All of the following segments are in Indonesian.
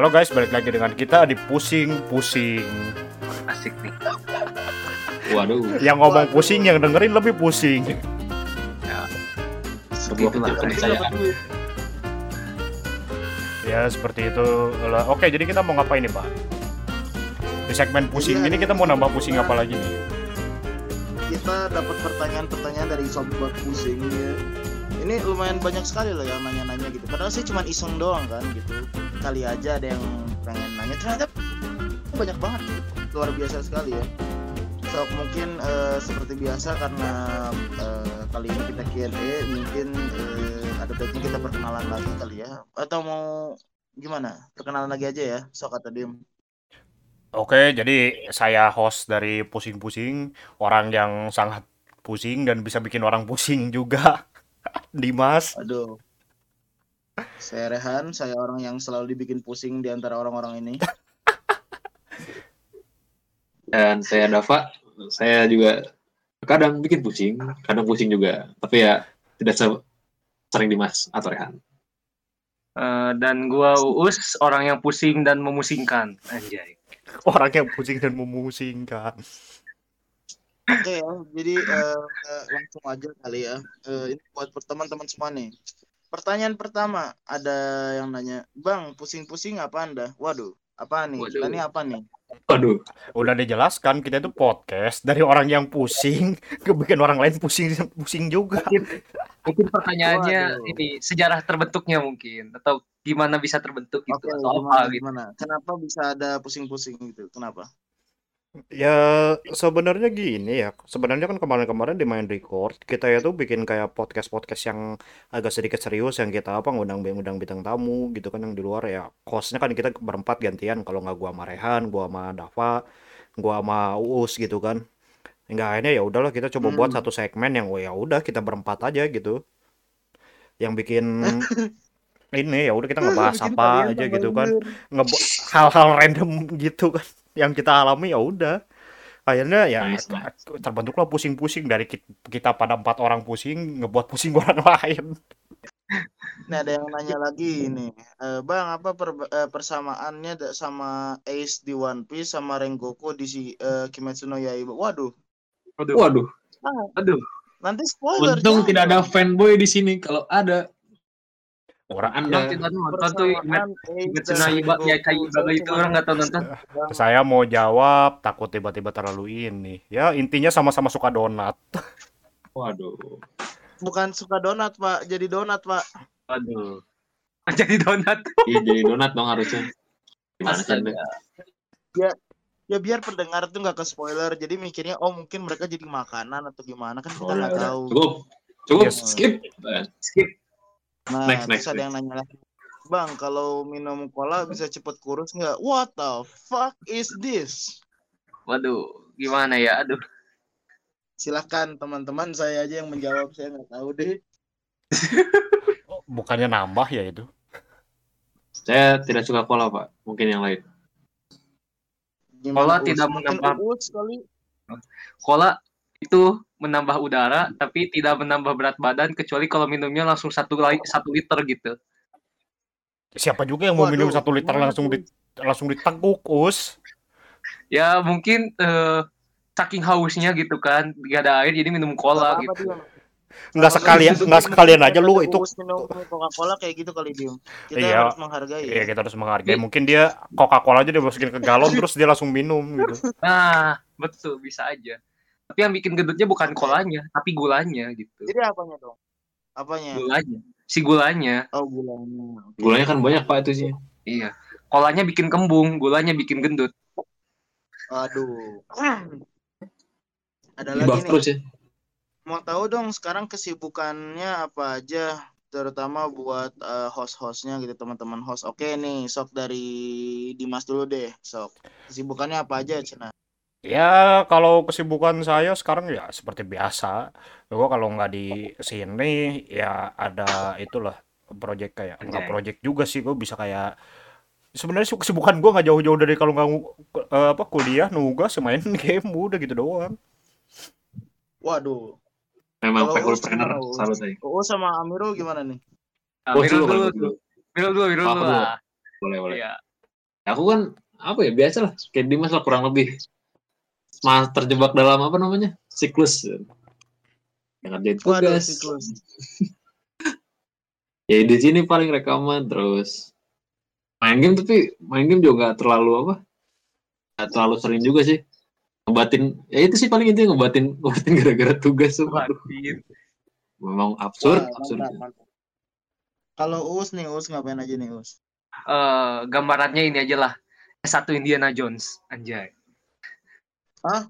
Halo guys, balik lagi dengan kita di pusing-pusing. Asik nih. Waduh, Yang ngomong pusing, yang dengerin lebih pusing. sebuah Itulah. kepercayaan. Ya seperti itu. lah. Oke, jadi kita mau ngapain nih, Pak? Di segmen pusing ini kita mau nambah pusing apa lagi nih? kita dapat pertanyaan-pertanyaan dari sobat pusing ya. Ini lumayan banyak sekali loh yang nanya-nanya gitu. Padahal sih cuma iseng doang kan gitu. Kali aja ada yang pengen nanya. Ternyata banyak banget. Luar biasa sekali ya. So mungkin eh, seperti biasa karena eh, kali ini kita Q&A mungkin eh, ada baiknya kita perkenalan lagi kali ya. Atau mau gimana? Perkenalan lagi aja ya. Sok kata Dim. Oke, jadi saya host dari pusing-pusing, orang yang sangat pusing dan bisa bikin orang pusing juga. Dimas. Aduh. Saya Rehan, saya orang yang selalu dibikin pusing di antara orang-orang ini. Dan saya Dava, saya juga kadang bikin pusing, kadang pusing juga. Tapi ya tidak se- sering Dimas atau Rehan. Eh, dan gua Uus, orang yang pusing dan memusingkan. Anjay. Orang yang pusing dan memusingkan. Oke ya, jadi eh, langsung aja kali ya. Eh, ini buat teman-teman semua nih. Pertanyaan pertama, ada yang nanya, Bang, pusing-pusing apa Anda? Waduh, apa nih? Kita Waduh. nih apa nih? Waduh, Udah dijelaskan, kita itu podcast dari orang yang pusing, ke bikin orang lain pusing pusing juga. Mungkin pertanyaannya Waduh. ini sejarah terbentuknya mungkin atau gimana bisa terbentuk gitu Oke, atau gimana, apa gitu. gimana? Kenapa bisa ada pusing-pusing gitu? Kenapa? Ya sebenarnya gini ya, sebenarnya kan kemarin-kemarin di main record kita itu bikin kayak podcast-podcast yang agak sedikit serius yang kita apa ngundang-ngundang bintang tamu gitu kan yang di luar ya. Hostnya kan kita berempat gantian kalau nggak gua sama Rehan, gua sama Dava, gua sama Uus gitu kan. Enggak akhirnya ya udahlah kita coba buat Hmm. satu segmen yang oh ya udah kita berempat aja gitu. Yang bikin ini ya udah kita ngebahas apa aja gitu kan ngebo- hal-hal random gitu kan yang kita alami ya udah akhirnya ya Nice, nice. terbentuklah pusing-pusing dari ki- kita pada empat orang pusing ngebuat pusing orang lain Ini ada yang nanya lagi ini, Eh, Bang, apa per- eh, persamaannya sama Ace di One Piece sama Rengoku di si eh, Kimetsu no Yaiba? Waduh, Aduh. waduh. Aduh. nanti spoiler. Untung jangan tidak ada fanboy di sini. Kalau ada, orang Anda Orang tidak nonton tuh ya Saya itu cuma- orang nggak tahu nonton. saya mau jawab takut tiba-tiba terlalu ini ya intinya sama-sama suka donat waduh. Bukan suka donat, Pak. Jadi donat, Pak. Aduh. Jadi donat. Iya jadi donat dong harusnya. Gimana sih Anda? Astaga. Ya biar pendengar tuh nggak ke spoiler. Jadi mikirnya, oh mungkin mereka jadi makanan atau gimana kan kita nggak tahu. Cukup, cukup, Yes. skip. Skip. Nah, Next, terus next, ada yang nanya lagi. Bang, kalau minum cola bisa cepet kurus nggak? What the fuck is this? Waduh, gimana ya? Aduh. Silahkan teman-teman saya aja yang menjawab. Saya nggak tahu deh. bukannya nambah ya itu Saya tidak suka cola, Pak. Mungkin yang lain. Cola tidak Mungkin menambah-. Cola itu menambah udara tapi tidak menambah berat badan kecuali kalau minumnya langsung satu satu liter gitu. siapa juga yang mau minum Waduh, satu liter langsung di langsung diteguk us Ya mungkin eh, saking hausnya gitu kan, gak ada air jadi minum cola Nggak apa-apa, gitu. Diam. nggak sekalian nggak gitu, sekalian aja lu itu minum Coca-Cola kayak gitu kali Dim. Kita Iya. harus menghargai ya ya. kita harus menghargai mungkin dia Coca-Cola aja dia masukin ke galon terus dia langsung minum gitu Nah, betul bisa aja. Tapi yang bikin gendutnya bukan kolanya, tapi gulanya gitu. Jadi apanya dong? Apanya? Gulanya. Si gulanya. Oh gulanya. Oke. Gulanya kan banyak, Pak, itu sih. Iya. Kolanya bikin kembung, gulanya bikin gendut. Aduh. Ada lagi nih. terus ya. Mau tahu dong sekarang kesibukannya apa aja, terutama buat eh, host-hostnya gitu teman-teman host. Oke nih, sok dari Dimas dulu deh, sok. Kesibukannya apa aja, Cina? Ya, kalau kesibukan saya sekarang ya seperti biasa. Gue kalau nggak di sini ya ada itulah project kayak nggak project juga sih gue bisa kayak sebenarnya sih kesibukan gue nggak jauh-jauh dari kalau nggak eh, apa kuliah nugas main game udah gitu doang. Waduh. Memang salut saya. Oh sama Amiro gimana nih? Oh, Mirul dulu, dulu, dulu. Mirul dulu, Aku dulu. Boleh, boleh. Iya. Aku kan apa ya biasa lah kayak Dimas lah kurang lebih Mas terjebak dalam apa namanya siklus yang ngerjain Waduh, tugas siklus. ya di sini paling rekaman terus main game tapi main game juga nggak terlalu apa nggak terlalu sering juga sih ngebatin ya itu sih paling intinya ngebatin ngebatin gara-gara tugas tuh memang absurd Wah, absurd mantap, mantap. Kalau Us nih, Us ngapain aja nih, Us? Eh, gambarannya ini aja lah. satu Indiana Jones, anjay. Hah?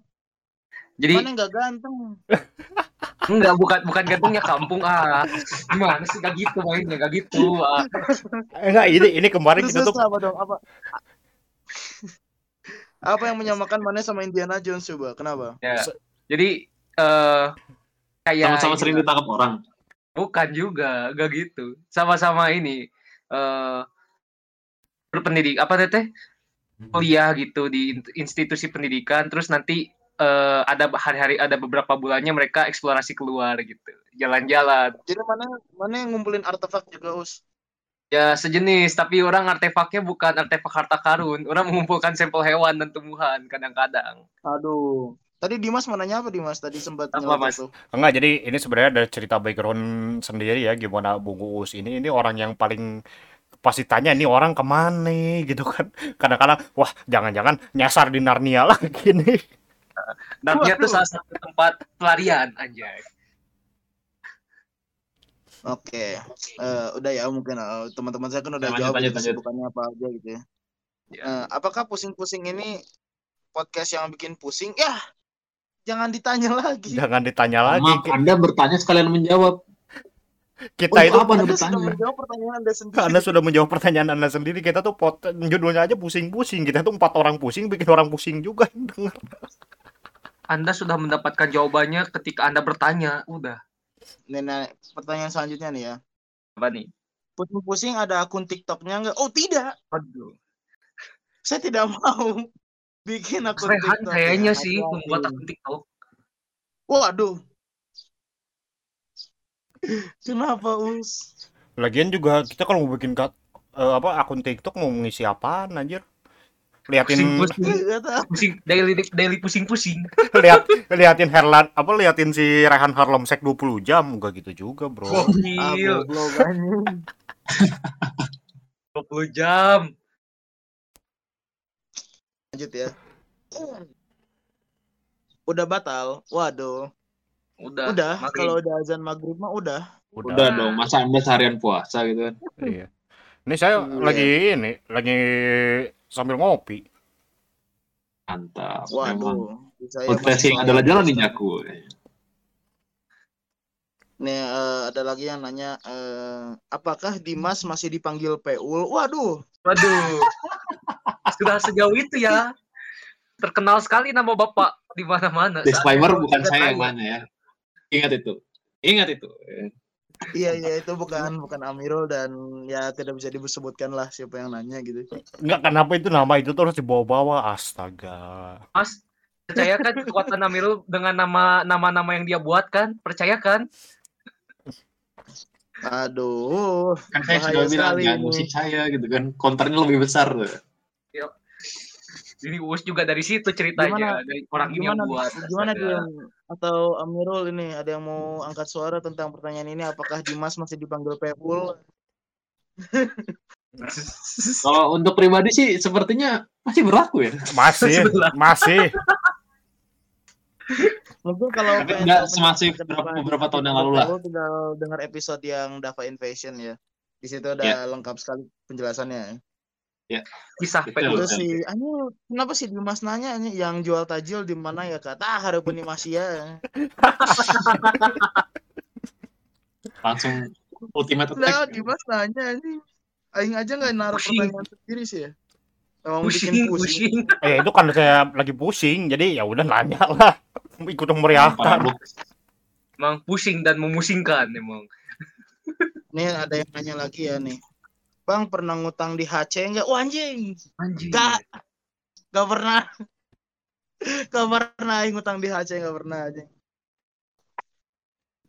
Jadi Mana nggak ganteng? enggak bukan bukan gantungnya kampung ah. Gimana sih gak gitu mainnya, gak gitu. Ah. Eh, enggak ini ini kemarin Terus, kita tuh apa dong? Apa? apa yang menyamakan mana sama Indiana Jones coba? Kenapa? Ya. Jadi eh kayak sama-sama ini sering ditangkap orang bukan juga, gak gitu. Sama-sama ini eh berpendidik apa teteh? Kuliah gitu di in- institusi pendidikan terus nanti eh, ada hari-hari ada beberapa bulannya mereka eksplorasi keluar gitu. Jalan-jalan. Jadi mana mana yang ngumpulin artefak juga, Us? Ya sejenis, tapi orang artefaknya bukan artefak harta karun. Orang mengumpulkan sampel hewan dan tumbuhan kadang-kadang. Aduh. Tadi Dimas mau nanya apa Dimas? Tadi sempat Apa, Mas? tuh. enggak jadi ini sebenarnya ada cerita background sendiri ya gimana Bung Uus ini ini orang yang paling pasti tanya ini orang ke mana gitu kan kadang-kadang wah jangan-jangan nyasar di Narnia lagi nih tuh Waduh. salah satu tempat pelarian anjay. Oke. Eh, udah ya mungkin eh, teman-teman saya kan udah Lanjut, jawab lanjut, gitu, lanjut. kesibukannya apa aja gitu ya. Ya. Eh, apakah pusing-pusing ini podcast yang bikin pusing? Ya, jangan ditanya lagi. jangan ditanya lagi Maaf, anda bertanya sekalian menjawab kita Oh, itu apa anda Anda sudah menjawab pertanyaan Anda sendiri. Anda sudah menjawab pertanyaan Anda sendiri. Kita tuh pot, judulnya aja pusing-pusing. Kita tuh empat orang pusing, bikin orang pusing juga yang denger. Anda sudah mendapatkan jawabannya ketika Anda bertanya. Udah. Nah, pertanyaan selanjutnya nih ya. Apa nih? Pusing-pusing ada akun TikToknya nggak? Oh tidak, Aduh. saya tidak mau bikin akun Rehan TikTok. kayaknya ya. sih membuat akun TikTok. Waduh. Kenapa us? Lagian juga kita kalau mau bikin kat- eh, apa akun TikTok mau mengisi apaan anjir? Liatin Pusing-pusing. Nggak tahu. Pusing. Daily, daily pusing-pusing. lihat liatin Herlan apa liatin si Rehan Harlem Sek 20 jam enggak gitu juga, Bro. Ah, Gokil. goblok anjing. 20 jam. Lanjut ya. Udah batal. Waduh. Udah. Udah, kalau udah azan maghrib mah udah. udah dong masa anda seharian puasa gitu kan Iya. Ini saya Iya. lagi ini, lagi sambil ngopi. mantap Waduh. Podcasting masih adalah jalan puasa. ninjaku Nih eh, ada lagi yang nanya eh, apakah Dimas masih dipanggil Peul? Waduh. Waduh. Sudah sejauh itu ya. Terkenal sekali nama Bapak di mana-mana. disclaimer bukan Saya yang mana ya ingat itu ingat itu Iya iya itu bukan bukan Amirul dan ya tidak bisa disebutkan lah siapa yang nanya gitu. Enggak kenapa itu nama itu terus dibawa-bawa. Astaga. Mas, percaya kan kekuatan Amirul dengan nama nama-nama yang dia buat kan? Percaya kan? Aduh. kan saya sudah bilang jangan musik saya gitu kan konternya lebih besar tuh. Ini Uus juga dari situ ceritanya Gimana- dari orang ini yang Gimana buat. gimana dia atau Amirul ini ada yang mau angkat suara tentang pertanyaan ini apakah Dimas masih dipanggil Peul? kalau untuk pribadi sih sepertinya masih berlaku ya Masih, masih. Mungkin kalau Tapi pengen nggak tahu semasif beberapa- beberapa tahun yang lalu lah. Tinggal dengar episode yang Dava Invasion ya. Di situ ada Ya. lengkap sekali penjelasannya. Kisah Betul. Peul. Terus si Anu kenapa sih Dimas nanya nih yang jual tajil di mana ya kata ah hareupeun di Masia. langsung ultimate Nah, attack Dimas nanya nih. Aing aja nggak naruh Pusing. pertanyaan sendiri sih ya. Emang Pusing, bikin pusing. Eh itu kan saya lagi pusing, jadi ya udah nanya lah. Ikut. Paradoks. Emang pusing dan memusingkan emang. Nih ada yang nanya lagi ya nih. Bang pernah ngutang di HC enggak? Wah anjing. Anjing. Gak. Gak pernah. Gak pernah aing ngutang di HC enggak pernah aja.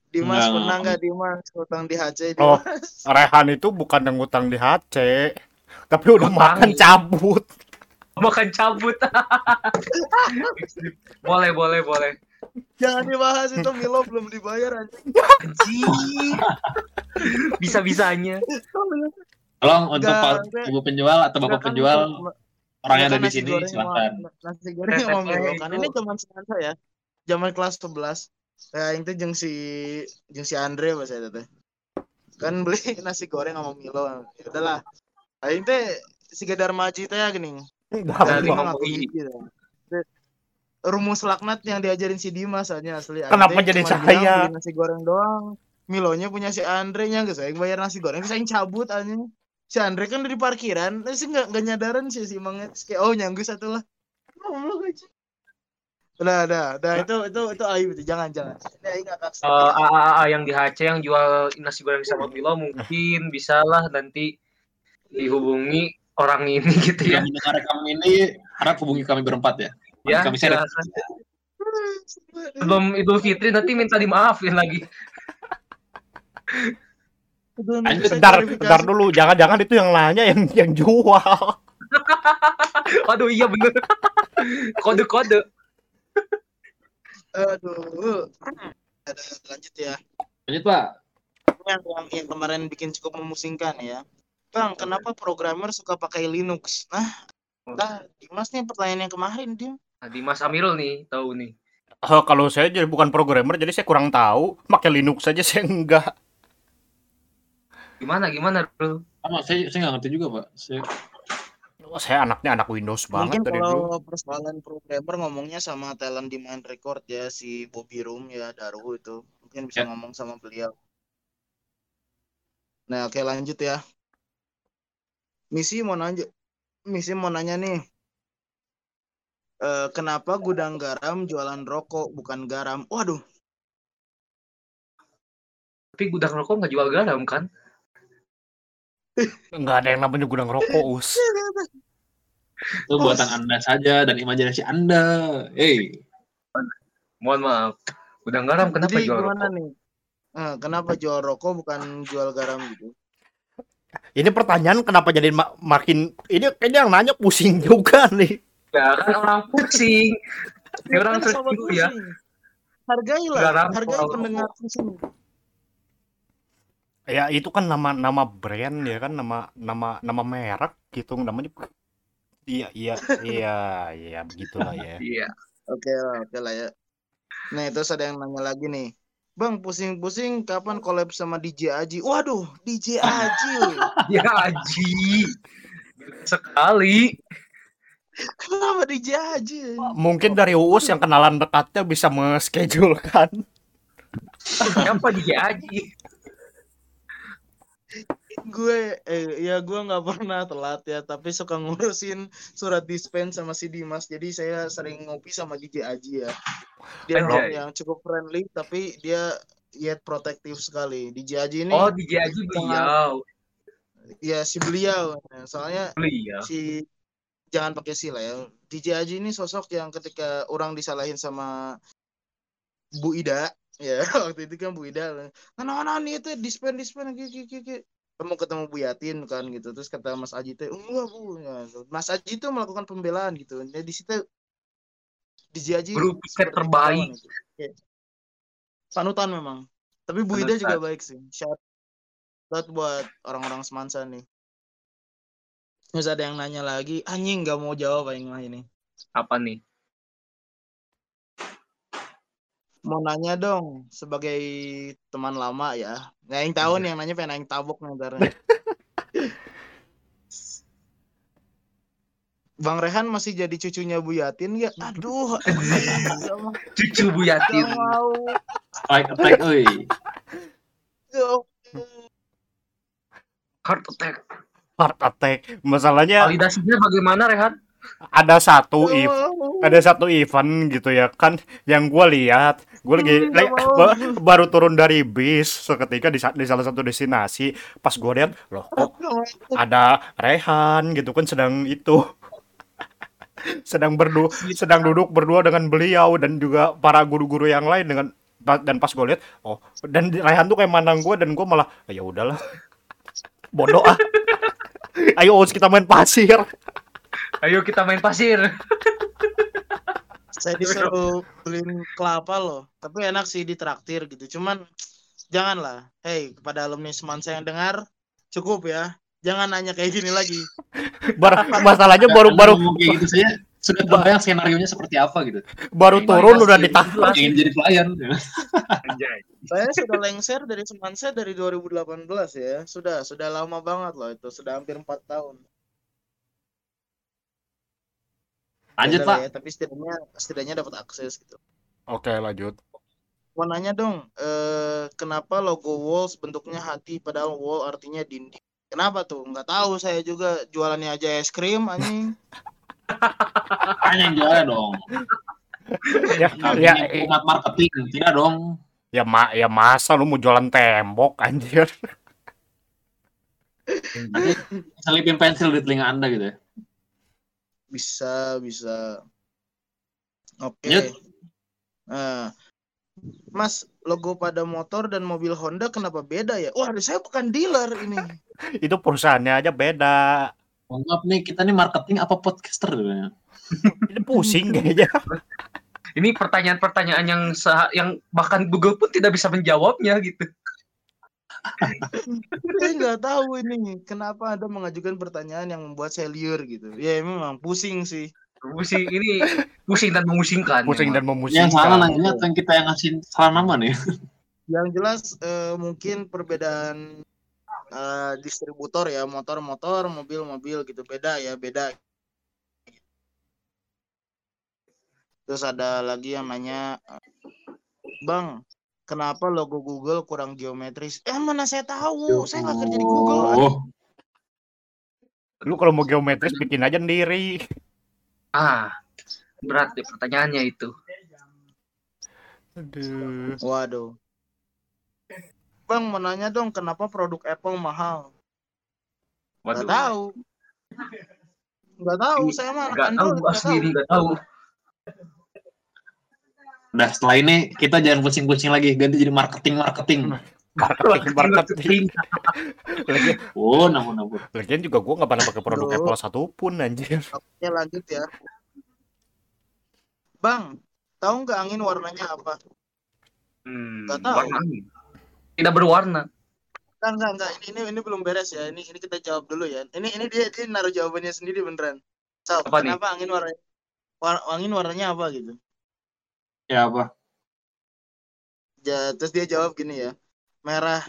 Dimas Enggak. pernah enggak Dimas ngutang di HC Oh. Dimas? Rehan itu bukan yang ngutang di HC. tapi udah makan cabut makan cabut boleh boleh boleh Jangan dibahas itu Milo belum dibayar anjing. anjing bisa bisanya Tolong untuk pak ibu penjual atau bapak penjual orang yang ada di sini silakan. Nasi goreng sama Milo kan ini zaman semansa ya. Zaman kelas 11. Ya itu jeung si jeung si Andre bahasa itu teh. Kan beli nasi goreng sama Milo. Ya udahlah. Aing teh si Gedar Maji teh gini. Dah. Teh, Rumus laknat yang diajarin si Dimas aja asli. Kenapa jadi cuma saya? bilang beli nasi goreng doang. Milonya punya si Andre nya geus aing bayar nasi goreng aing cabut anjing. Si Andre kan dari parkiran, sih nggak nggak nyadaran sih si. Terus kayak oh nyanggu satu lah. Aja. Udah, udah, udah itu itu itu aib itu jangan jangan. Akan Eh, AAA yang di HC yang jual nasi goreng sama Milo mungkin bisa lah nanti dihubungi orang ini gitu ya. Yang mendengar rekaman ini harap hubungi kami berempat ya. Ya, kami share. silakan. Sebelum Idul Fitri nanti minta dimaafin lagi. Udah, Anjir, Bentar, bentar dulu. Jangan-jangan itu yang nanya yang yang jual. Aduh iya bener. Kode-kode. Aduh. Ada lanjut ya. Lanjut Pak. yang, yang, yang kemarin bikin cukup memusingkan ya. Bang, kenapa programmer suka pakai Linux? Nah, nah Dimas nih pertanyaan yang kemarin dia. Nah, Dimas Amirul nih, tahu nih. Eh, kalau saya jadi bukan programmer, jadi saya kurang tahu. Pakai Linux saja saya enggak. Gimana gimana dulu? Sama saya saya nggak ngerti juga Pak. Saya Oh, Saya anaknya anak Windows banget Mungkin dari dulu. kalau persoalan programmer ngomongnya sama talent di Mind Record ya si Bobby Room ya Daru itu. Mungkin bisa Ya. ngomong sama beliau. Nah, oke lanjut ya. Misi mau nanya Misi mau nanya nih. Eh, kenapa gudang garam jualan rokok bukan garam? Waduh, Tapi gudang rokok nggak jual garam kan? Enggak ada yang namanya gudang rokok, Us. itu buatan Anda saja dan imajinasi Anda. Hey, Mohon maaf. Gudang garam kenapa Jadi jual gimana rokok? nih? Eh, kenapa jual rokok bukan jual garam gitu? Ini pertanyaan kenapa jadi ma- makin ini kayaknya yang nanya pusing juga nih. Ya kan orang pusing. Ya orang ya. pusing. Hargailah, Garam hargai pendengar pusing. Ya itu kan nama nama brand ya kan nama nama nama merek gitu namanya. Iya iya iya iya begitulah ya. Iya. Oke lah, oke lah ya. Nah, terus ada yang nanya lagi nih. Bang, pusing-pusing kapan collab sama DJ Aji? Waduh, DJ Aji. Ya Aji. Sekali. Kenapa DJ Aji? Mungkin dari Uus yang kenalan dekatnya bisa kan Siapa DJ Aji? Gue, eh, ya gue nggak pernah telat ya, tapi suka ngurusin surat dispense sama si Dimas. Jadi saya sering ngopi sama DJ Aji ya. Dia Anjay. orang yang cukup friendly, tapi dia yet protektif sekali. DJ Aji ini, Oh DJ Aji beliau. ya si beliau. Soalnya Beliau. si jangan pakai si lah ya. DJ Aji ini sosok yang ketika orang disalahin sama Bu Ida, ya waktu itu kan Bu Ida, mana-mana nih itu dispen dispen kiki. Kamu ketemu Bu Yatin kan gitu, terus kata Mas Aji teh, enggak Bu, Ya, Mas Aji itu melakukan pembelaan gitu. Nah, di situ DJ Aji terbaik. pahlawan itu. Kayak Panutan memang. Tapi Bu Ida juga baik sih. Shout out buat orang-orang semansa nih. Terus ada yang nanya lagi, anjing nggak mau jawab mah ini. Apa nih? Mau nanya dong sebagai teman lama ya. Nah, yang tahu nih yang nanya pengen aing tabok ntar. Bang Rehan masih jadi cucunya Bu Yatin ya? Aduh, nggak Cucu Bu Yatin. nggak mau. strike attack, oi. Nggak mau. Heart attack. Heart attack. Masalahnya Validasinya bagaimana Rehan? Ada satu Nggak if ada satu event gitu ya. Kan yang gue lihat gue lagi Hmm, mau. ba- baru turun dari bis seketika di, di salah satu destinasi. Pas gue lihat loh kok ada Rehan gitu kan sedang itu. Sedang berdu sedang duduk berdua dengan beliau dan juga para guru-guru yang lain dengan dan pas gue lihat oh dan Rehan tuh kayak mandang gue dan gue malah ya udahlah bodoh ah. Ayo Us kita main pasir. Ayo kita main pasir. Saya disuruh beliin kelapa loh, tapi enak sih ditraktir gitu. Cuman janganlah, hey kepada alumni semansa yang dengar, cukup ya. Jangan nanya kayak gini lagi. Bar masalahnya baru baru kayak gitu saya sudah terbayang skenario nya seperti apa gitu. baru turun udah ditahan. Ingin jadi pelayan. Anjay. Saya sudah lengser dari semansa dari 2018 ya. Sudah, sudah lama banget loh itu. Sudah hampir 4 tahun. Lanjut pak. ya, tapi setidaknya setidaknya dapat akses gitu. Oke, lanjut. Mau nanya dong, eh, kenapa logo Walls bentuknya hati padahal wall artinya dinding? Kenapa tuh? Nggak tahu saya juga jualannya aja es krim anjing. Hanya yang jualnya dong. Ya, Nah, ya, ini umat marketing tidak dong. ya, ma ya masa lu mau jualan tembok anjir. Nanti selipin pensil di telinga anda gitu ya. Bisa, bisa. Oke. Lanjut. Nah, Mas, logo pada motor dan mobil Honda kenapa beda ya? Wah, saya bukan dealer ini. Itu perusahaannya aja beda. Mohon maaf nih kita nih marketing apa podcaster. Ini pusing kayaknya. Ini pertanyaan-pertanyaan yang sah- yang bahkan Google pun tidak bisa menjawabnya gitu. Saya nggak tahu ini kenapa Anda mengajukan pertanyaan yang membuat saya liur gitu. Ya memang pusing sih. Pusing ini pusing dan memusingkan. Pusing dan memusingkan. Yang salah nanya atau yang kita yang ngasih salah nama nih. Yang jelas eh, mungkin perbedaan eh, distributor ya, motor-motor, mobil-mobil gitu beda ya, beda. Terus ada lagi yang nanya, Bang, kenapa logo Google kurang geometris? Eh mana saya tahu, saya nggak kerja di Google. Oh, Lu kalau mau geometris bikin aja sendiri. Ah, berat deh pertanyaannya itu. Aduh. Waduh. Bang, mau nanya dong, kenapa produk Apple mahal? Waduh. tahu. Nggak tahu, saya mah anak Gak tahu Android, asli tahu. gak tahu. Udah setelah ini kita jangan pusing-pusing lagi, ganti jadi marketing marketing. Marketing, marketing. Lagian, Oh, namun namun. lagian juga gua nggak pernah pakai produk Aduh. Apple satupun anjir. Oke, lanjut ya. Bang, tahu nggak angin warnanya apa? Hmm, Nggak tahu. warna. Tidak berwarna. Enggak, enggak, enggak. Ini, ini ini belum beres ya. Ini ini kita jawab dulu ya. Ini ini dia dia naruh jawabannya sendiri beneran. So, Apa nih? kenapa angin warnanya war- angin warnanya apa gitu? Ya apa? Ja, terus dia jawab gini ya. Merah.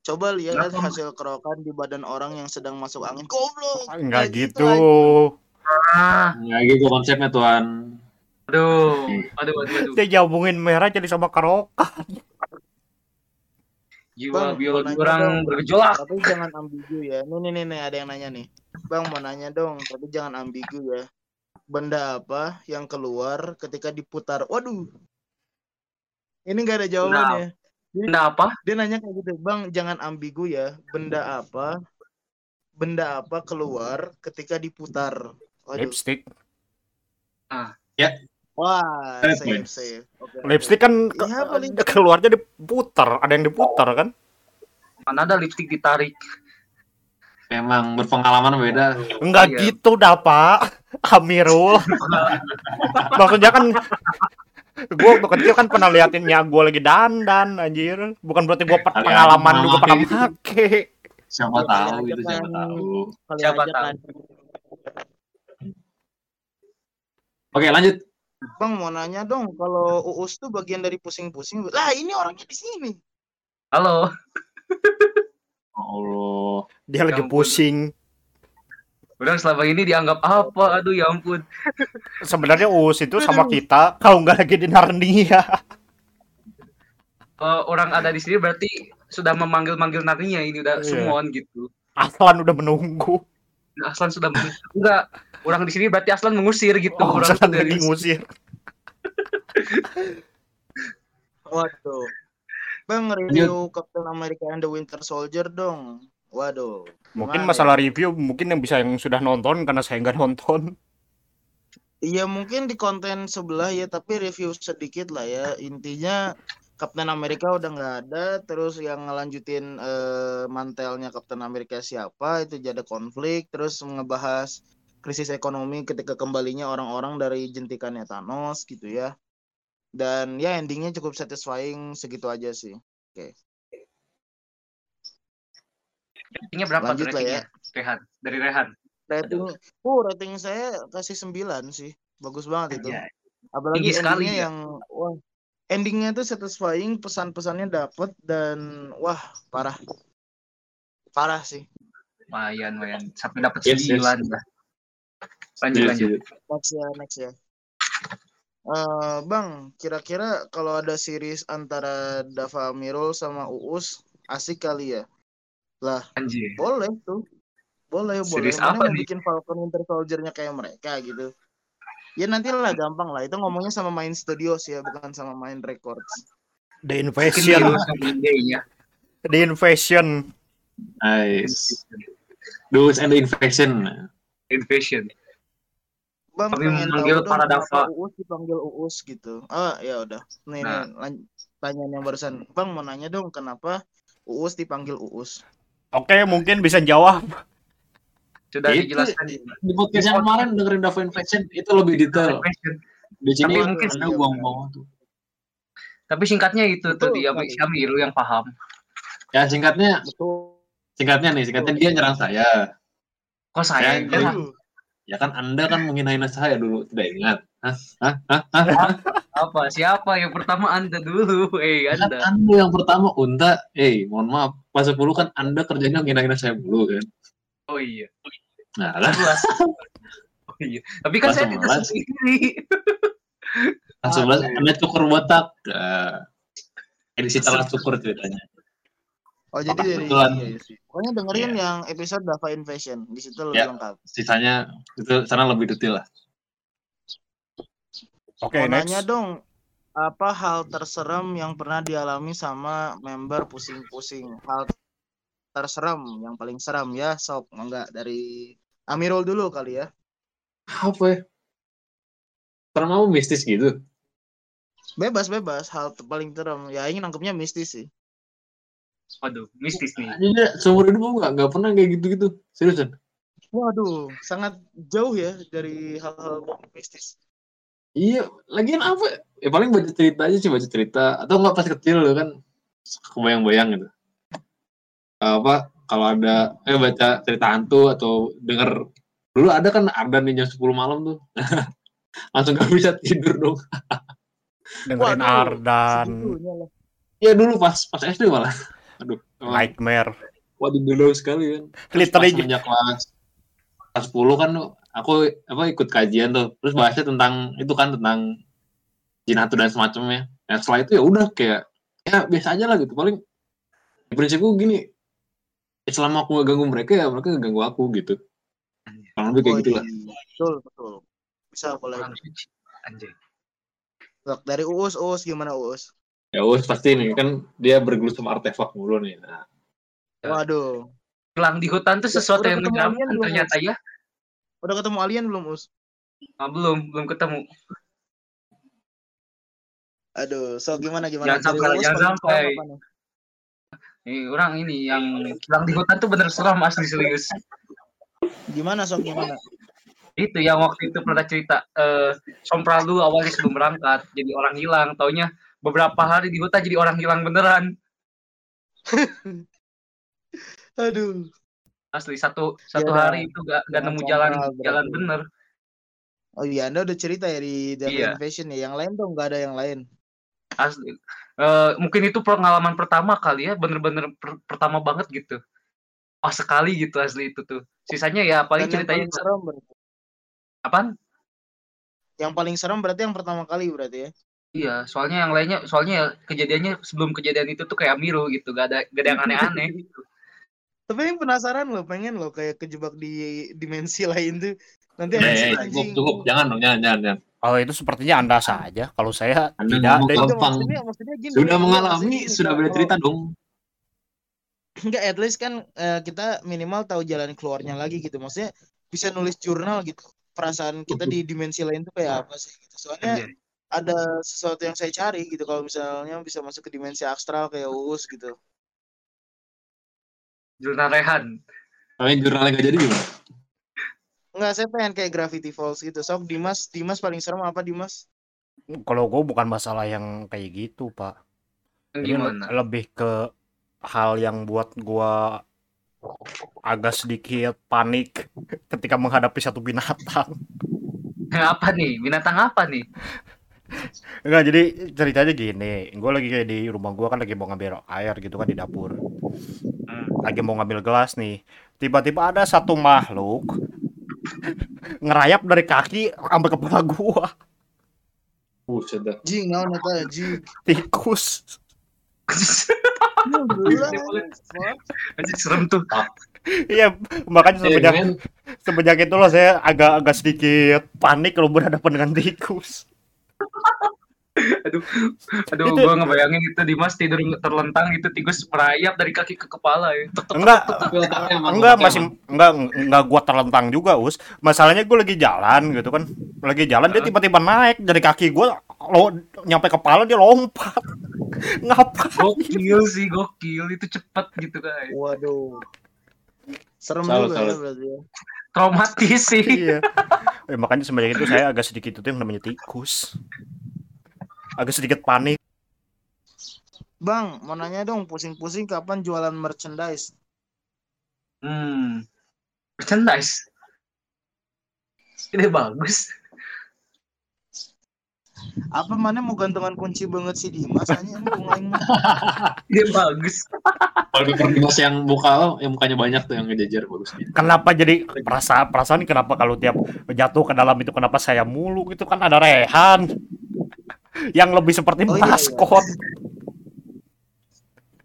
Coba lihat Kenapa? hasil kerokan di badan orang yang sedang masuk angin. Goblok. Enggak gitu. anjing. Ah, Ya gitu konsepnya tuan. aduh, aduh, aduh, aduh. Dia jambungin merah jadi sama karoka. Jiwa Bang, biologi orang bergejolak. Tapi jangan ambigu ya. Nih, nih, nih, nih, ada yang nanya nih. Bang mau nanya dong, tapi jangan ambigu ya. Benda apa yang keluar ketika diputar? Waduh. Ini nggak ada jawabannya. Benda apa? Dia nanya kayak gitu, Bang, jangan ambigu ya. Benda apa? Benda apa keluar ketika diputar? Waduh. Lipstick. Wah, Fair safe, point. safe. Oke. Lipstick kan ke- Iya, paling- keluarnya diputar, ada yang diputar kan? Mana ada lipstick ditarik? Memang berpengalaman beda. Enggak Iya. gitu dah, Pak. Amirul. Maksudnya kan gue waktu kecil kan pernah liatinnya gue lagi dandan anjir bukan berarti gue pengalaman juga pernah pakai Siapa tahu itu siapa tahu. Siapa tahu. kan. Oke lanjut. Bang mau nanya dong, kalau uus tuh bagian dari pusing-pusing. Lah ini orangnya di sini. Halo. Allah. dia lagi ampun. pusing Orang selama ini dianggap apa? Aduh ya ampun. sebenarnya us itu sama kita kalau nggak lagi di Narnia Kalau orang ada di sini berarti sudah memanggil-manggil narinya ini udah Iya. summon gitu. Aslan udah menunggu Aslan sudah men- enggak orang di sini berarti Aslan mengusir gitu oh, orang Aslan dari lagi ngusir Waduh. Bang review Captain America and the Winter Soldier dong. Waduh. mungkin Gimana masalah review mungkin yang bisa yang sudah nonton karena saya nggak nonton Iya mungkin di konten sebelah ya, tapi review sedikit lah ya. Intinya Kapten Amerika udah nggak ada, terus yang ngelanjutin eh, mantelnya Kapten Amerika siapa itu jadi konflik, terus ngebahas krisis ekonomi ketika kembalinya orang-orang dari jentikannya Thanos gitu ya. Dan ya endingnya cukup satisfying segitu aja sih. Ratingnya berapa Lanjut tuh lah ya. ratingnya? Rehan. Dari Rehan. Rating, uh rating saya kasih 9 sih, bagus banget itu. Anjay. Apalagi Tinggi sekali ya. yang wah endingnya tuh satisfying, pesan-pesannya dapet dan wah parah, parah sih. Lumayan, lumayan. Sampai dapat Yes, yes. 9 lah. Lanjut, Iya, lanjut. Next ya, next ya. Eh, bang, kira-kira kalau ada series antara Dava Mirul sama Uus asik kali ya? Anjir. Boleh tuh, boleh boleh. Series Mana apa mau nih? bikin Falcon Winter Soldier-nya kayak mereka gitu? Ya nanti lah gampang lah. Itu ngomongnya sama main studios ya, bukan sama main records. The Invasion, Day-nya. The Invasion. Nice. Dudes and the Infection. Invasion. Bang Kami pengen tahu dong para Dava. Uus dipanggil Uus gitu. Oh ya udah. Nih, Nah. nih pertanyaan yang barusan. Bang mau nanya dong kenapa Uus dipanggil Uus? Oke, mungkin bisa jawab. Sudah Itu- dijelaskan. Di podcast yang kemarin dengerin Dava Infection itu lebih detail. Di sini Tapi mungkin ada buang-buang waktu. Tapi singkatnya itu tuh Betul dia sekali. Syamiru yang paham. Ya singkatnya, Betul. singkatnya nih, singkatnya dia nyerang saya. Kok saya Ya, nyerang? Ya kan Anda kan menghina saya dulu, tidak ingat. Hah? Hah? Hah? Hah? apa? Siapa yang pertama Anda dulu? Eh, Kan Anda. Anda yang pertama Unta, eh mohon maaf, pas 10 kan Anda kerjanya menghina-hina saya dulu kan. Oh iya. Nah, kan Kelas. Oh iya. Tapi kan saya tidak 11. sendiri. langsung Aduh. Anda cukur botak. Nah, edisi telah cukur ceritanya. Oh jadi dari Kebetulan. iya, iya sih. Pokoknya dengerin Iya. yang episode Dava Invasion. Di situ lebih Ya. lengkap. Sisanya itu sana lebih detail lah. Oke, Mau next. nanya dong, apa hal terserem yang pernah dialami sama member pusing-pusing? Hal terserem yang paling seram ya, sob. Enggak dari Amirul dulu kali ya. Apa ya? Karena kamu mistis gitu. Bebas bebas, hal paling serem. Ya ini nangkepnya mistis sih. Waduh, mistis nih. Jadi seumur hidup nggak nggak pernah kayak gitu-gitu. Seriusan. Waduh, sangat jauh ya dari hal-hal mistis. Iya, lagian apa? Ya paling baca cerita aja sih baca cerita atau nggak pas kecil lo kan kebayang-bayang gitu. Apa kalau ada eh baca cerita hantu atau denger dulu ada kan ada nih jam 10 malam tuh. Langsung gak bisa tidur dong. Dengerin Waduh, Ardan, Segitunya lah. Ya dulu pas pas SD malah. Aduh, Nightmare. waduh dulu sekali kan. Literally semenjak kelas kelas 10 kan aku apa ikut kajian tuh. Terus bahasnya tentang itu kan tentang jin hantu dan semacamnya. Nah, setelah itu ya udah kayak ya biasa aja lah gitu. Paling prinsipku gini, ya selama aku gak ganggu mereka ya mereka gak ganggu aku gitu. Kurang lebih kayak Oh, gitu lah. iya. Betul, betul. Bisa boleh. Dok, Dari Uus, Uus gimana Uus? Ya wes pasti nih kan dia bergelut sama artefak mulu nih. Nah, Waduh. Hilang di hutan tuh Ya, sesuatu udah yang menyeramkan ternyata ya. Udah ketemu alien belum, Us? Ah, belum, belum ketemu. Aduh, so gimana gimana? Jangan sampai, jangan sampai. Nih, orang ini yang hilang di hutan tuh bener seram asli serius. Gimana sok gimana? Itu yang waktu itu pernah cerita eh Sompralu awalnya sebelum berangkat jadi orang hilang, taunya beberapa hari di hutan jadi orang hilang beneran. Aduh. Asli satu satu Ya, hari itu gak, gak nemu jalan berarti. jalan bener. Oh iya, Anda udah cerita ya di The Iya. Invasion ya. Yang lain dong nggak ada yang lain. Asli. Eh, mungkin itu pengalaman pertama kali ya, bener-bener per- pertama banget gitu. Oh sekali gitu asli itu tuh. Sisanya ya paling Dan yang ceritanya paling serem berarti. apaan? Yang paling serem berarti yang pertama kali berarti ya. Iya, soalnya yang lainnya, soalnya ya kejadiannya sebelum kejadian itu tuh kayak Miru gitu, gak ada gak ada yang aneh-aneh. gitu. Tapi yang penasaran loh, pengen loh kayak kejebak di dimensi lain tuh. Nanti eh, anjing, eh, cukup, cukup, jangan dong, jangan, jangan, jangan. Oh itu sepertinya anda saja. Kalau saya Anda tidak. Gampang. maksudnya, maksudnya gini. Sudah mengalami, maksudnya gini, sudah kalau- boleh cerita dong. Enggak, at least kan eh, kita minimal tahu jalan keluarnya lagi gitu. Maksudnya bisa nulis jurnal gitu. Perasaan kita di dimensi lain tuh kayak apa sih gitu. Soalnya. Ada sesuatu yang saya cari gitu kalau misalnya bisa masuk ke dimensi astral kayak Uus gitu. Jurnal Rehan. Tapi jurnalnya gak jadi gimana? Enggak, saya pengen kayak Gravity Falls gitu. Sok Dimas, Dimas paling serem apa Dimas? Kalau gue bukan masalah yang kayak gitu, Pak. Ini Gimana? le- lebih ke hal yang buat gua agak sedikit panik ketika menghadapi satu binatang. Apa nih? Binatang apa nih? Enggak, jadi ceritanya gini, gue lagi kayak di rumah gua kan lagi mau ngambil air gitu kan di dapur. Hmm. Lagi mau ngambil gelas nih. Tiba-tiba ada satu makhluk ngerayap dari kaki sampai kepala gua. Buset dah. Jing, naon eta jing. Tikus. Anjir serem tuh. Iya, makanya Eh, semenjak men, semenjak itu loh saya agak agak sedikit panik kalau berhadapan dengan tikus. Aduh, Itu- gua ngebayangin itu Dimas tidur terlentang gitu tikus merayap dari kaki ke kepala ya. Enggak, enggak masih enggak enggak gua terlentang juga, Us. Masalahnya gue lagi jalan gitu kan. Lagi jalan dia tiba-tiba naik dari kaki gua lo nyampe kepala dia lompat. Ngapain? Gokil sih, gokil. Itu cepet gitu kan. Waduh. Serem Salut, juga ya salut. berarti ya. Traumatis sih. Iya. Eh, makanya semenjak itu saya agak sedikit itu yang namanya tikus. Agak sedikit panik. Bang, mau nanya dong, pusing-pusing kapan jualan merchandise? Hmm. Merchandise. Ini bagus. Apa mana mau gantungan kunci banget si Dimas hanya. Ini bagus. Kalau Dimas yang muka oh, yang mukanya banyak tuh yang ngejajar bagus nih. Kenapa jadi perasaan perasaan ini kenapa kalau tiap jatuh ke dalam itu kenapa saya mulu gitu kan ada Rehan yang lebih seperti Oh, iya, iya. maskot.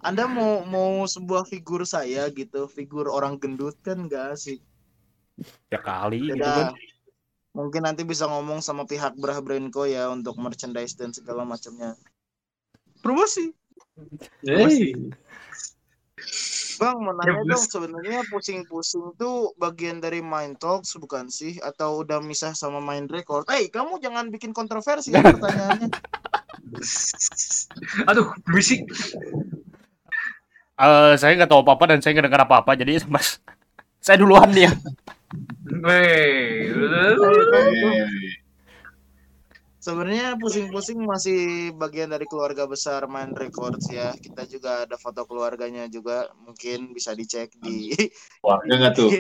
Anda mau mau sebuah figur saya gitu, figur orang gendut kan enggak sih? Ya kali gitu Beda. kan. Mungkin nanti bisa ngomong sama pihak Brah Brandco ya untuk merchandise dan segala macamnya. Promosi. Hey. Bang, mau nanya Ya, dong, Bus. sebenarnya pusing-pusing tuh bagian dari Mind Talks bukan sih? Atau udah misah sama Mind Record? Eh, kamu jangan bikin kontroversi ya pertanyaannya. Aduh, berisik. Eh, saya nggak tahu apa-apa dan saya nggak dengar apa-apa jadi mas saya duluan dia. Weh. Sebenarnya pusing-pusing masih bagian dari keluarga besar Mind Records ya. Kita juga ada foto keluarganya juga, mungkin bisa dicek di Wah, enggak tuh.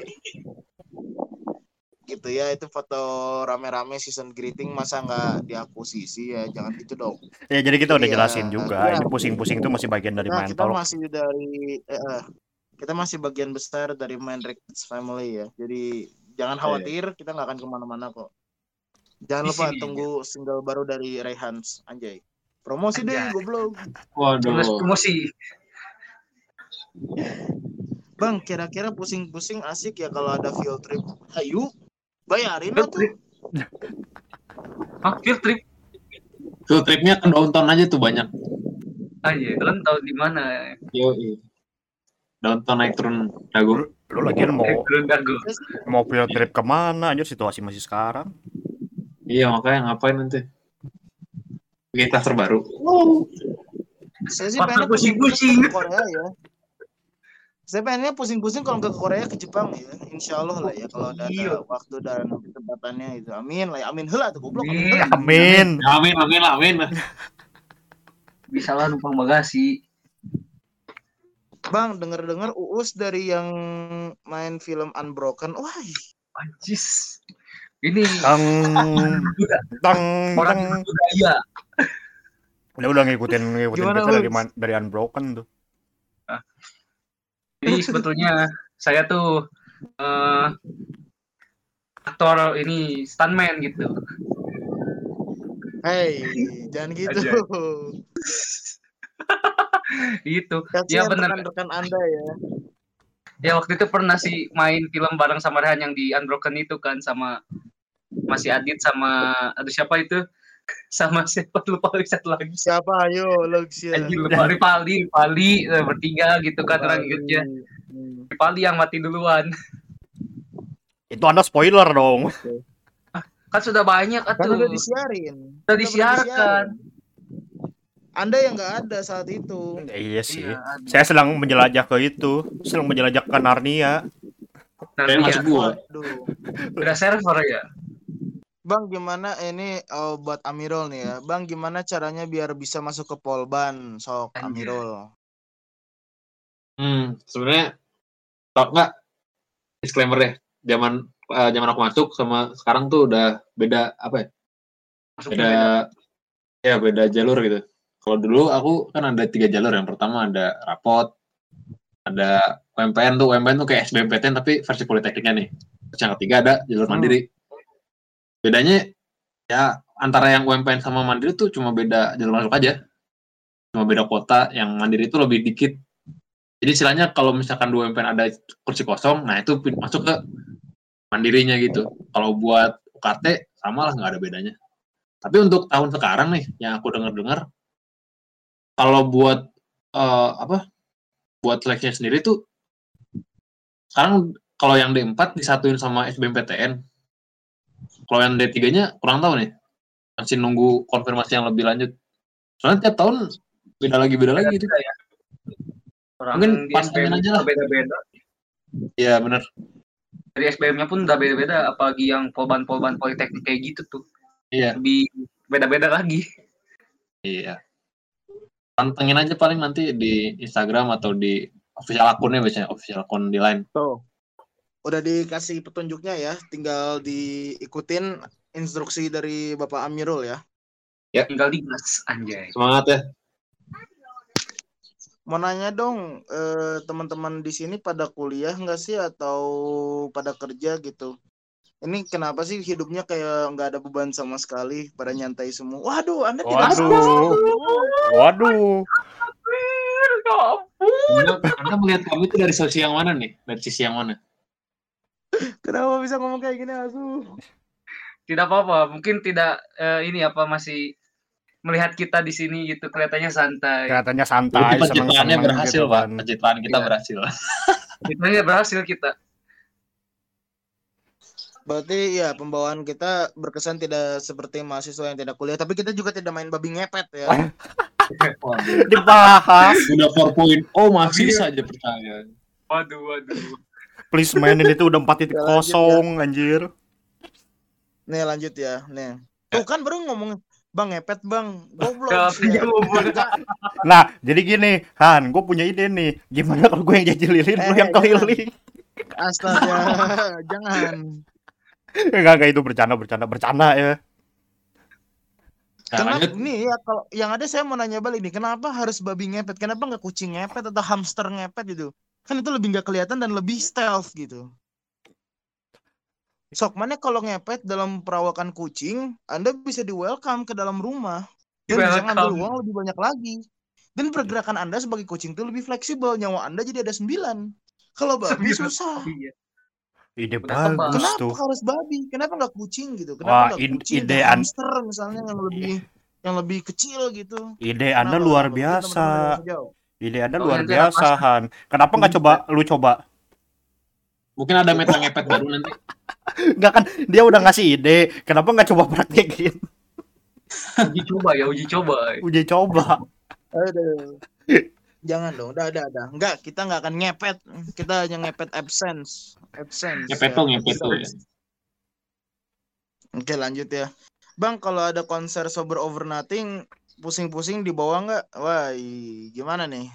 gitu ya. Itu foto rame-rame season greeting masa nggak diakuisisi ya? Jangan gitu dong. Ya jadi kita udah Iya, jelasin juga. iya. Ini pusing-pusing itu masih bagian dari Nah, kita mental. masih dari eh, eh, kita masih bagian besar dari Mind Records family ya. Jadi jangan Iya. khawatir, kita nggak akan ke mana-mana kok. Jangan lupa sini tunggu single baru dari Rayhans, anjay. Promosi deh, Anjay. goblok. Waduh. Promosi. Bang, kira-kira pusing-pusing asik ya kalau ada field trip. Ayo, bayarin lah Field tuh. trip. Hah, field trip? Field tripnya ke downtown aja tuh banyak. Aja, kalian tahu di mana? Yo, Downtown naik turun dago. Lu lagi mau Eh, Turun Dago. mau field trip ke mana? Anjir situasi masih sekarang. Iya makanya ngapain nanti? Bikin terbaru. Saya sih pengennya pusing-pusing. Korea ya. Saya pengennya pusing-pusing kalau nggak ke Korea ke Jepang ya. Insya Allah lah ya kalau ada, Iya. ada waktu dan kesempatannya itu. Amin lah ya. Amin hela tuh goblok. Amin. Amin. Amin. Amin, amin, amin. Bisa lah numpang bagasi. Bang, denger-dengar Uus dari yang main film Unbroken. Wah, Anjis. Ini Tang tang orang tang. budaya. Dia udah ngikutin ngikutin Gimana, kita dari dari Unbroken tuh. Jadi sebetulnya saya tuh eh aktor ini stuntman gitu. hey, jangan gitu. Gitu. Kasihan Ya, bener. rekan-rekan Anda ya. Ya waktu itu pernah sih main film bareng sama Rehan yang di Unbroken itu kan sama masih Adit sama aduh siapa itu sama siapa lupa lagi satu lagi Siapa ayo Luxia. anjir lupa Ripali Ripali eh, bertiga gitu kan orang ingetnya Hmm. Ripali yang mati duluan Itu Anda spoiler dong. Kan sudah banyak Kan atuh. udah disiarin. Udah Udah disiarkan. Anda yang nggak ada saat itu. Iya sih. Iya. Saya sedang menjelajah ke itu, sedang menjelajah ke Narnia. Nah, Kayak masuk gua. Waduh. Udah server ya. Bang gimana ini oh, buat Amirul nih ya. Bang gimana caranya biar bisa masuk ke Polban sok Anjay. Amirul. Hmm, sebenarnya tau nggak disclaimer deh. Zaman eh, zaman aku masuk sama sekarang tuh udah beda apa ya? Masuknya Beda, beda. ya beda jalur gitu. Kalau dulu aku kan ada tiga jalur. Yang pertama ada rapot, ada UMPN tuh. UMPN tuh kayak SBMPTN tapi versi politekniknya nih. Terus yang ketiga ada jalur Hmm. Bedanya ya antara yang UMPN sama mandiri tuh cuma beda jalur masuk aja. Cuma beda kota. Yang mandiri itu lebih dikit. Jadi istilahnya kalau misalkan dua UMPN ada kursi kosong, nah itu masuk ke mandirinya gitu. Kalau buat UKT sama lah nggak ada bedanya. Tapi untuk tahun sekarang nih yang aku dengar-dengar kalau buat eh, apa? Buat seleksinya sendiri tuh sekarang kalau yang D4 disatuin sama SBMPTN. Kalau yang D3-nya kurang tahu nih. Masih nunggu konfirmasi yang lebih lanjut. Soalnya tiap tahun beda lagi beda lagi gitu. Ya. Orang Mungkin SBM aja lah. beda-beda. Iya bener. Dari SBM-nya pun udah beda-beda, apalagi yang polban-polban politeknik kayak gitu tuh. Iya. Lebih beda-beda lagi. Iya. Pantengin aja paling nanti di Instagram atau di official akunnya biasanya official akun di line. Tuh. Udah dikasih petunjuknya ya, tinggal diikutin instruksi dari Bapak Amirul ya. Tinggal di gas anjay. Semangat ya. Mau nanya dong, eh, teman-teman di sini pada kuliah nggak sih atau pada kerja gitu? Ini kenapa sih hidupnya kayak nggak ada beban sama sekali, pada nyantai semua? Waduh, Anda tidak Waduh. sama. Waduh. Ya ampun. Anda, anda melihat kami itu dari sisi yang mana nih? Dari sisi yang mana? Kenapa bisa ngomong kayak gini, Asu? Tidak apa-apa, mungkin tidak eh, ini apa masih melihat kita di sini gitu kelihatannya santai. Kelihatannya santai, Berarti pencitraannya seneng-seneng berhasil, gitu Pak. kan. Pencitraan kita Iya. berhasil. Kita berhasil kita. Berarti ya pembawaan kita berkesan tidak seperti mahasiswa yang tidak kuliah, tapi kita juga tidak main babi ngepet ya. Dibahas. Udah 4.0 oh, masih saja percaya. Waduh, waduh. Please mainin itu udah 4.0 anjir. Nih lanjut ya, nih. Tuh kan baru ngomong Bang ngepet bang, goblok. Ya, Ya. Nah, jadi gini, Han, gue punya ide nih. Gimana kalau gue yang jadi lilin, lu Eh, yang keliling? Astaga, jangan. Enggak, enggak itu bercanda, bercanda, bercanda ya. Nah, Kenapa lanjut. nih ya kalau yang ada saya mau nanya balik nih, kenapa harus babi ngepet? Kenapa nggak kucing ngepet atau hamster ngepet gitu? Kan itu lebih nggak kelihatan dan lebih stealth gitu. Sok mana kalau ngepet dalam perawakan kucing, Anda bisa di welcome ke dalam rumah dan bisa ngambil Welcome. uang lebih banyak lagi. Dan pergerakan Anda sebagai kucing itu lebih fleksibel, nyawa Anda jadi ada sembilan. Kalau babi Sembilan. susah. Iya. Ide Udah bagus Kenapa tuh. harus babi? Kenapa nggak kucing gitu? Wah, Kenapa nggak ide- kucing? ide an- hamster misalnya yang lebih yang lebih kecil gitu. Ide Anda Kenapa? luar biasa. teman-teman bisa jawab. Ide Anda Oh, luar biasa, apa? Han. Kenapa nggak coba lu coba? Mungkin ada meta ngepet baru nanti. Enggak kan dia udah ngasih ide. Kenapa nggak coba praktekin? Uji coba ya, uji coba. Uji coba. Aduh. Jangan dong, udah, udah, udah. Enggak, kita nggak akan ngepet. Kita hanya ngepet absence. Absence. Ngepet ya. tuh, ngepet tuh ya. Oke, lanjut ya. Bang, kalau ada konser sober over nothing, pusing-pusing di bawah nggak? Wah, gimana nih?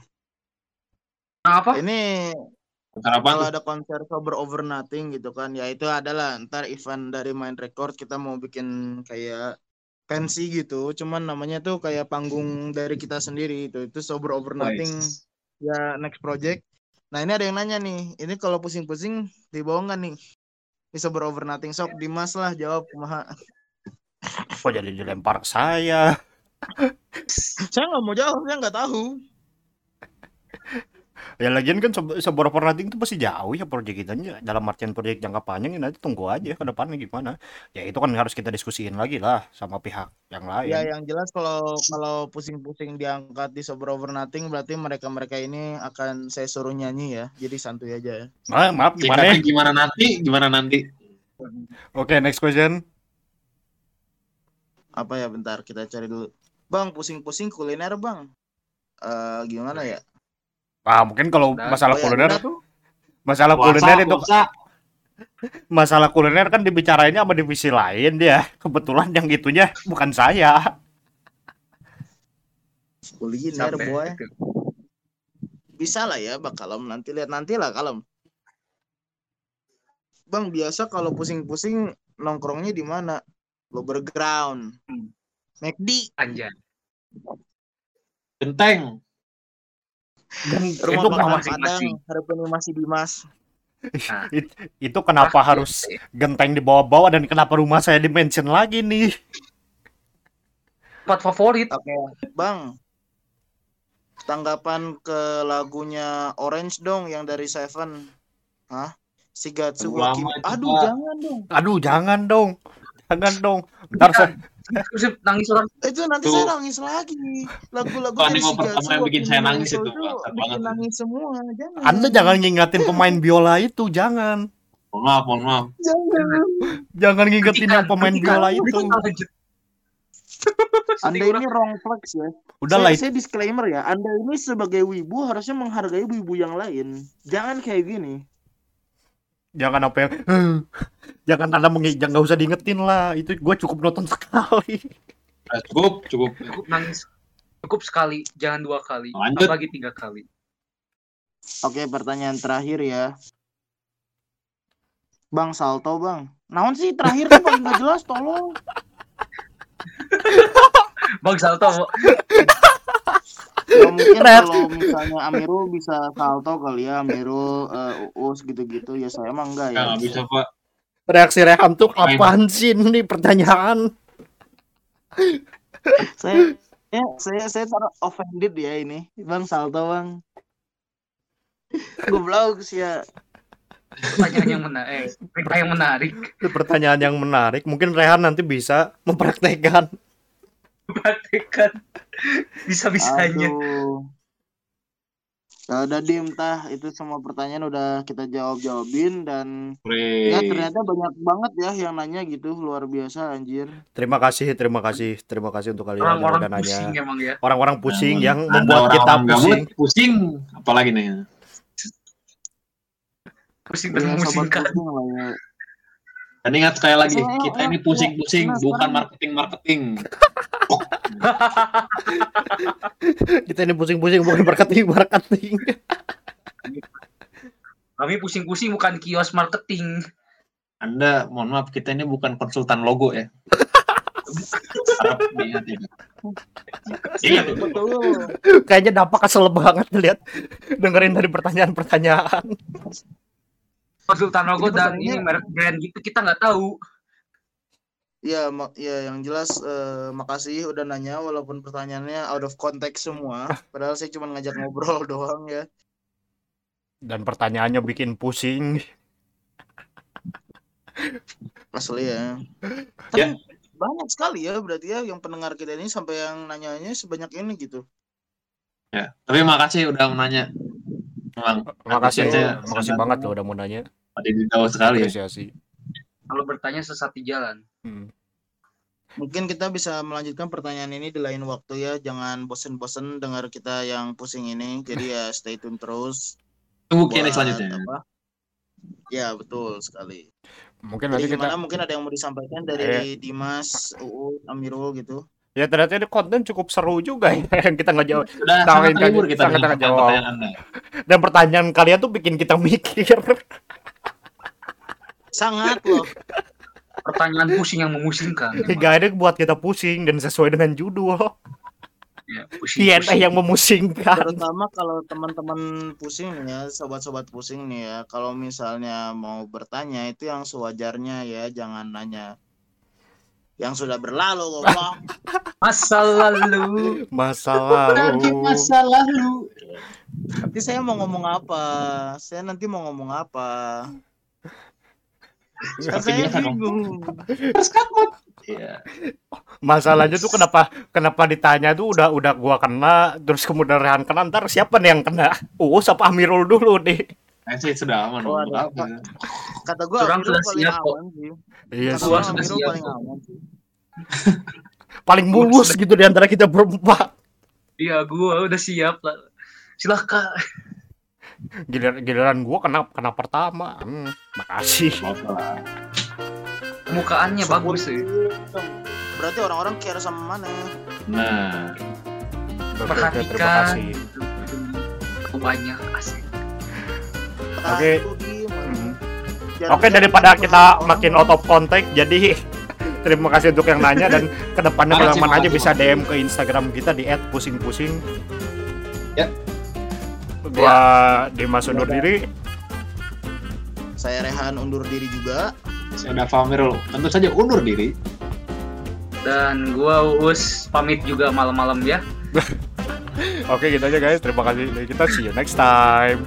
Apa? Ini Bentar apa kalau ada konser sober over nothing gitu kan, ya itu adalah ntar event dari Mind Record kita mau bikin kayak pensi gitu, cuman namanya tuh kayak panggung dari kita sendiri itu itu sober over nothing ya next project. Nah ini ada yang nanya nih, ini kalau pusing-pusing dibawa nggak nih? Ini sober over nothing sok Dimas lah jawab kumaha. Kok jadi dilempar ke saya? Saya nggak mau jawab, saya nggak tahu. Ya lagian kan se- seberapa rating itu pasti jauh ya proyek kita dalam artian proyek jangka panjang ya nanti tunggu aja ke depannya gimana. Ya itu kan harus kita diskusiin lagi lah sama pihak yang lain. Ya yang jelas kalau kalau pusing-pusing diangkat di sober over nothing berarti mereka-mereka ini akan saya suruh nyanyi ya. Jadi santuy aja ya. Ma- maaf gimana? Singkatnya gimana nanti? Gimana nanti? Oke, next question. apa ya bentar kita cari dulu. Bang, pusing-pusing kuliner, Bang. Eh gimana ya? Ah, mungkin kalau Nah, masalah Oh ya, kuliner tuh masalah Puasa, kuliner itu puasa. masalah kuliner kan dibicarainnya sama divisi lain dia. Kebetulan yang itunya bukan saya. Kuliner, Sampai boy. Bisa lah ya, Bang Kalem. Nanti lihat nanti lah, Kalem. Bang, biasa kalau pusing-pusing nongkrongnya di mana? Lower ground. Hmm. McD, Anjay. Genteng. Dan rumah itu makan kenapa masing-masing? harapan masih Dimas. Nah, itu kenapa terakhir, harus genteng dibawa-bawa dan kenapa rumah saya dimention lagi nih? tempat favorit Oke, Bang. Tanggapan ke lagunya Orange dong yang dari Seven. Hah? Shigatsu Aduh, Pak. jangan dong. Aduh, jangan dong. Jangan dong. Ntar saya Terus nangis orang Itu nanti Tuh. saya nangis lagi. Lagu-lagu pertama yang bikin saya nangis itu, bikin banget. nangis semua. Jangan. Anda jangan ngingetin pemain biola itu, jangan. Mohon maaf, mohon maaf. Jangan. Jangan ngingetin yang pemain biola Udah, itu. Anda ini wrong flex ya. Udahlah saya, saya disclaimer ya. Anda ini sebagai wibu harusnya menghargai wibu yang lain. Jangan kayak gini. Jangan apa yang jangan anda mengi jangan nggak usah diingetin lah itu gue cukup nonton sekali Eh, cukup, cukup. cukup nangis cukup sekali jangan dua kali Lanjut. apalagi tiga kali Oke, pertanyaan terakhir ya. Bang Salto, Bang. Naon sih terakhir tuh paling gak jelas, tolong. bang Salto Ya, mungkin kalau misalnya Amiru bisa Salto kali ya, Amiru eh, Uus gitu-gitu ya saya emang enggak Ya, ya. nggak bisa, Pak. reaksi Rehan tuh apaan sih ini pertanyaan Saya ya, saya saya taruh offended ya ini. Bang Salto, Bang. Goblok sih ya. pertanyaan yang menarik eh, pertanyaan yang menarik Itu pertanyaan yang menarik mungkin Rehan nanti bisa mempraktekkan praktekkan bisa bisanya Aduh. Ya udah dim tah itu semua pertanyaan udah kita jawab jawabin dan ya ternyata banyak banget ya yang nanya gitu luar biasa anjir. terima kasih terima kasih terima kasih untuk kalian yang orang-orang udah nanya pusing emang ya orang-orang pusing yang Ada membuat orang kita gabut, pusing Pusing. Apalagi nih? pusing dan Ya, sobat memusingkan pusing lah ya. Dan ingat sekali lagi, Soalnya, kita ya, ini pusing-pusing, bukan marketing-marketing. kita ini pusing-pusing bukan marketing marketing kami pusing-pusing bukan kios marketing Anda, mohon maaf, kita ini bukan konsultan logo ya. Harap diingat. Betul. kayaknya dapat kesel banget lihat dengerin dari pertanyaan-pertanyaan konsultan logo dan ini merek brand gitu kita nggak tahu Ya, mak ya yang jelas eh, makasih udah nanya walaupun pertanyaannya out of context semua. Padahal saya cuma ngajak ngobrol doang ya. dan pertanyaannya bikin pusing Asli ya. Ya. Tapi banyak sekali ya berarti ya yang pendengar kita ini sampai yang nanyanya sebanyak ini gitu. Ya, tapi makasih udah nanya. Memang makasih Saya makasih sangat- banget loh udah mau nanya tadi tahu sekali ya. apresiasi kalau bertanya sesat di jalan Hmm. Mungkin kita bisa melanjutkan pertanyaan ini di lain waktu ya. Jangan bosen-bosen dengar kita yang pusing ini. Jadi ya stay tune terus. Tunggu Q&A selanjutnya. apa. Ya betul sekali. mungkin Jadi nanti kita gimana mungkin ada yang mau disampaikan dari Dimas, Uu, Amirul gitu. Ya ternyata ini konten cukup seru juga ya yang kita nggak jawab Sudah Tahu sangat terhibur kita sangat dengan jawab. pertanyaan Anda. dan pertanyaan kalian tuh bikin kita mikir Sangat loh. pertanyaan pusing yang memusingkan hingga ada buat kita pusing dan sesuai dengan judul ya, pusing, pusing. yang memusingkan Terutama kalau teman-teman pusing nih ya, sobat-sobat pusing nih ya. Kalau misalnya mau bertanya itu yang sewajarnya ya, jangan nanya yang sudah berlalu goblok. masa lalu masa lalu masa lalu. Nanti saya mau ngomong apa? Saya nanti mau ngomong apa? Kan Seperti saya dong. bingung. Iya. masalahnya tuh kenapa kenapa ditanya tuh udah udah gua kena terus kemudian Rehan kena ntar siapa nih yang kena oh siapa Amirul dulu nih sih sudah aman. Oh, ada Apa? Kata gua Orang sudah siap kok. iya sudah siap paling aman sih. paling mulus gitu di antara kita berempat. Iya, gua udah siap lah. Silakan. Giliran, giliran gua kena kena pertama. Hmm, makasih. Mukaannya bagus sih. Berarti orang-orang care sama mana? Nah, Perhatikan. banyak asik. Oke. Diem, Hmm. Oke jangan daripada kita makin out of contact jadi terima kasih untuk yang nanya dan ke depannya kalau mana aja makasih, bisa makasih. DM ke Instagram kita di @pusing-pusing. Ya. Gua Dimas undur diri. Saya Rehan undur diri juga. saya ada Famirul. Tentu saja undur diri. Dan gua Uus pamit juga malam-malam ya. Oke gitu aja guys. Terima kasih. Kita see you next time.